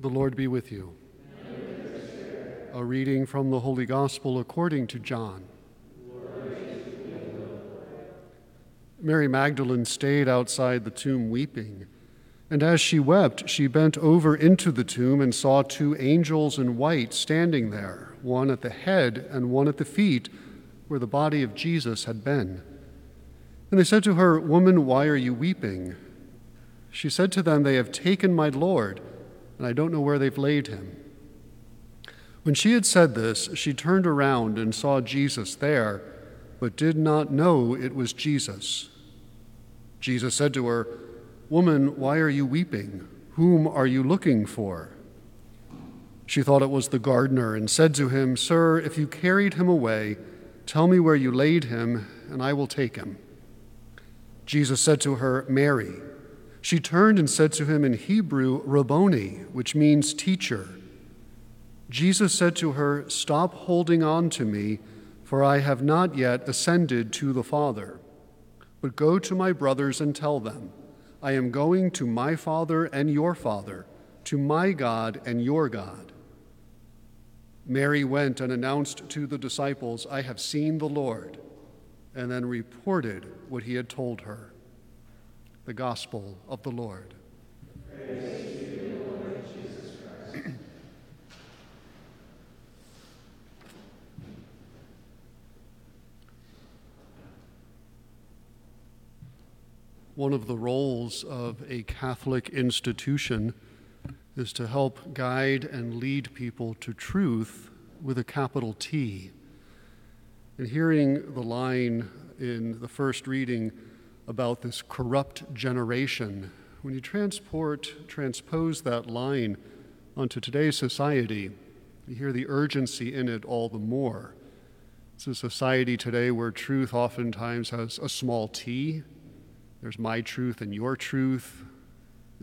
The Lord be with you. A reading from the Holy Gospel according to John. Mary Magdalene stayed outside the tomb weeping. And as she wept, she bent over into the tomb and saw two angels in white standing there, one at the head and one at the feet, where the body of Jesus had been. And they said to her, Woman, why are you weeping? She said to them, They have taken my Lord, and I don't know where they've laid him. When she had said this, she turned around and saw Jesus there, but did not know it was Jesus. Jesus said to her, Woman, why are you weeping? Whom are you looking for? She thought it was the gardener and said to him, Sir, if you carried him away, tell me where you laid him, and I will take him. Jesus said to her, Mary. She turned and said to him in Hebrew, Rabboni, which means teacher. Jesus said to her, Stop holding on to me, for I have not yet ascended to the Father. But go to my brothers and tell them, I am going to my Father and your Father, to my God and your God. Mary went and announced to the disciples, I have seen the Lord and then reported what he had told her. The Gospel of the Lord. One of the roles of a Catholic institution is to help guide and lead people to truth with a capital T. And hearing the line in the first reading about this corrupt generation, when you transport, transpose that line onto today's society, you hear the urgency in it all the more. It's a society today where truth oftentimes has a small t. There's my truth and your truth.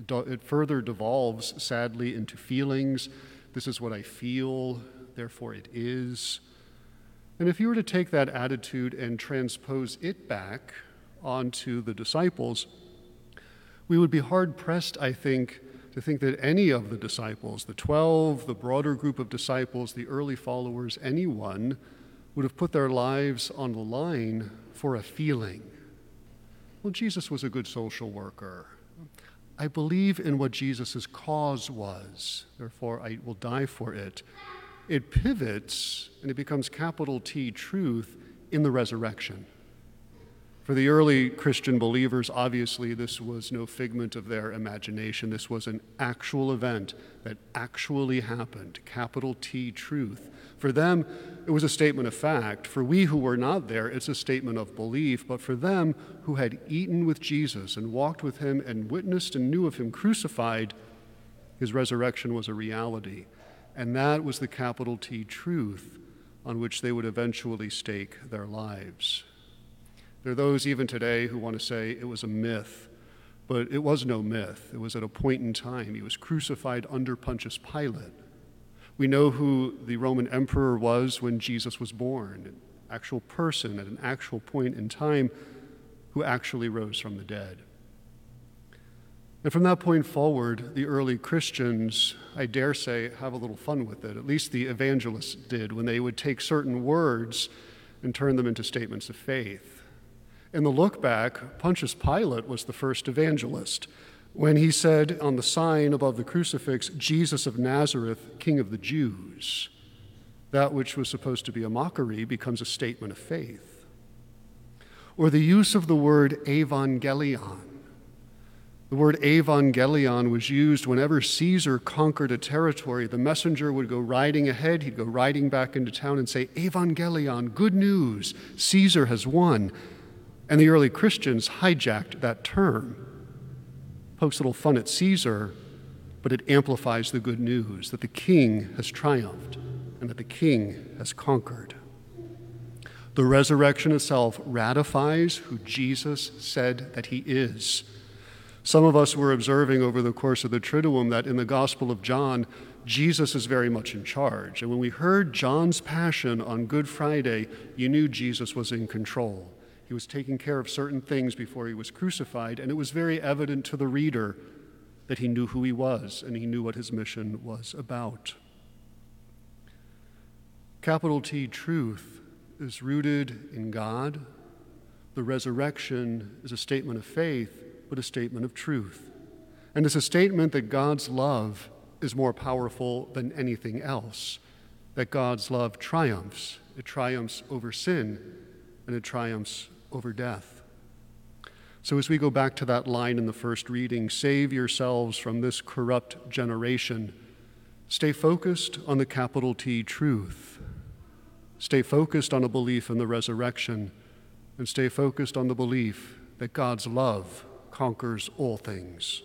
It further devolves, sadly, into feelings. This is what I feel, therefore it is. And if you were to take that attitude and transpose it back onto the disciples, we would be hard pressed, I think, to think that any of the disciples, the 12, the broader group of disciples, the early followers, anyone would have put their lives on the line for a feeling. Well, Jesus was a good social worker. I believe in what Jesus' cause was, therefore I will die for it it pivots and it becomes capital T truth in the resurrection. For the early Christian believers, obviously, this was no figment of their imagination. This was an actual event that actually happened, capital T truth. For them, it was a statement of fact. For we who were not there, it's a statement of belief. But for them who had eaten with Jesus and walked with him and witnessed and knew of him crucified, his resurrection was a reality. And that was the capital T truth on which they would eventually stake their lives. There are those even today who want to say it was a myth, but it was no myth. It was at a point in time. He was crucified under Pontius Pilate. We know who the Roman emperor was when Jesus was born, an actual person at an actual point in time who actually rose from the dead. And from that point forward, the early Christians, I dare say, have a little fun with it. At least the evangelists did when they would take certain words and turn them into statements of faith. In the look back, Pontius Pilate was the first evangelist when he said on the sign above the crucifix, Jesus of Nazareth, King of the Jews. That which was supposed to be a mockery becomes a statement of faith. Or the use of the word evangelion the word evangelion was used whenever Caesar conquered a territory. The messenger would go riding ahead, he'd go riding back into town and say, Evangelion, good news, Caesar has won. And the early Christians hijacked that term. Pokes a little fun at Caesar, but it amplifies the good news that the king has triumphed and that the king has conquered. The resurrection itself ratifies who Jesus said that he is some of us were observing over the course of the Triduum that in the Gospel of John, Jesus is very much in charge. And when we heard John's passion on Good Friday, you knew Jesus was in control. He was taking care of certain things before he was crucified, and it was very evident to the reader that he knew who he was and he knew what his mission was about. Capital T truth is rooted in God. The resurrection is a statement of faith, but a statement of truth. And it's a statement that God's love is more powerful than anything else, that God's love triumphs. It triumphs over sin, and it triumphs over death. So, as we go back to that line in the first reading, save yourselves from this corrupt generation, stay focused on the capital T truth. Stay focused on a belief in the resurrection, and stay focused on the belief that God's love conquers all things.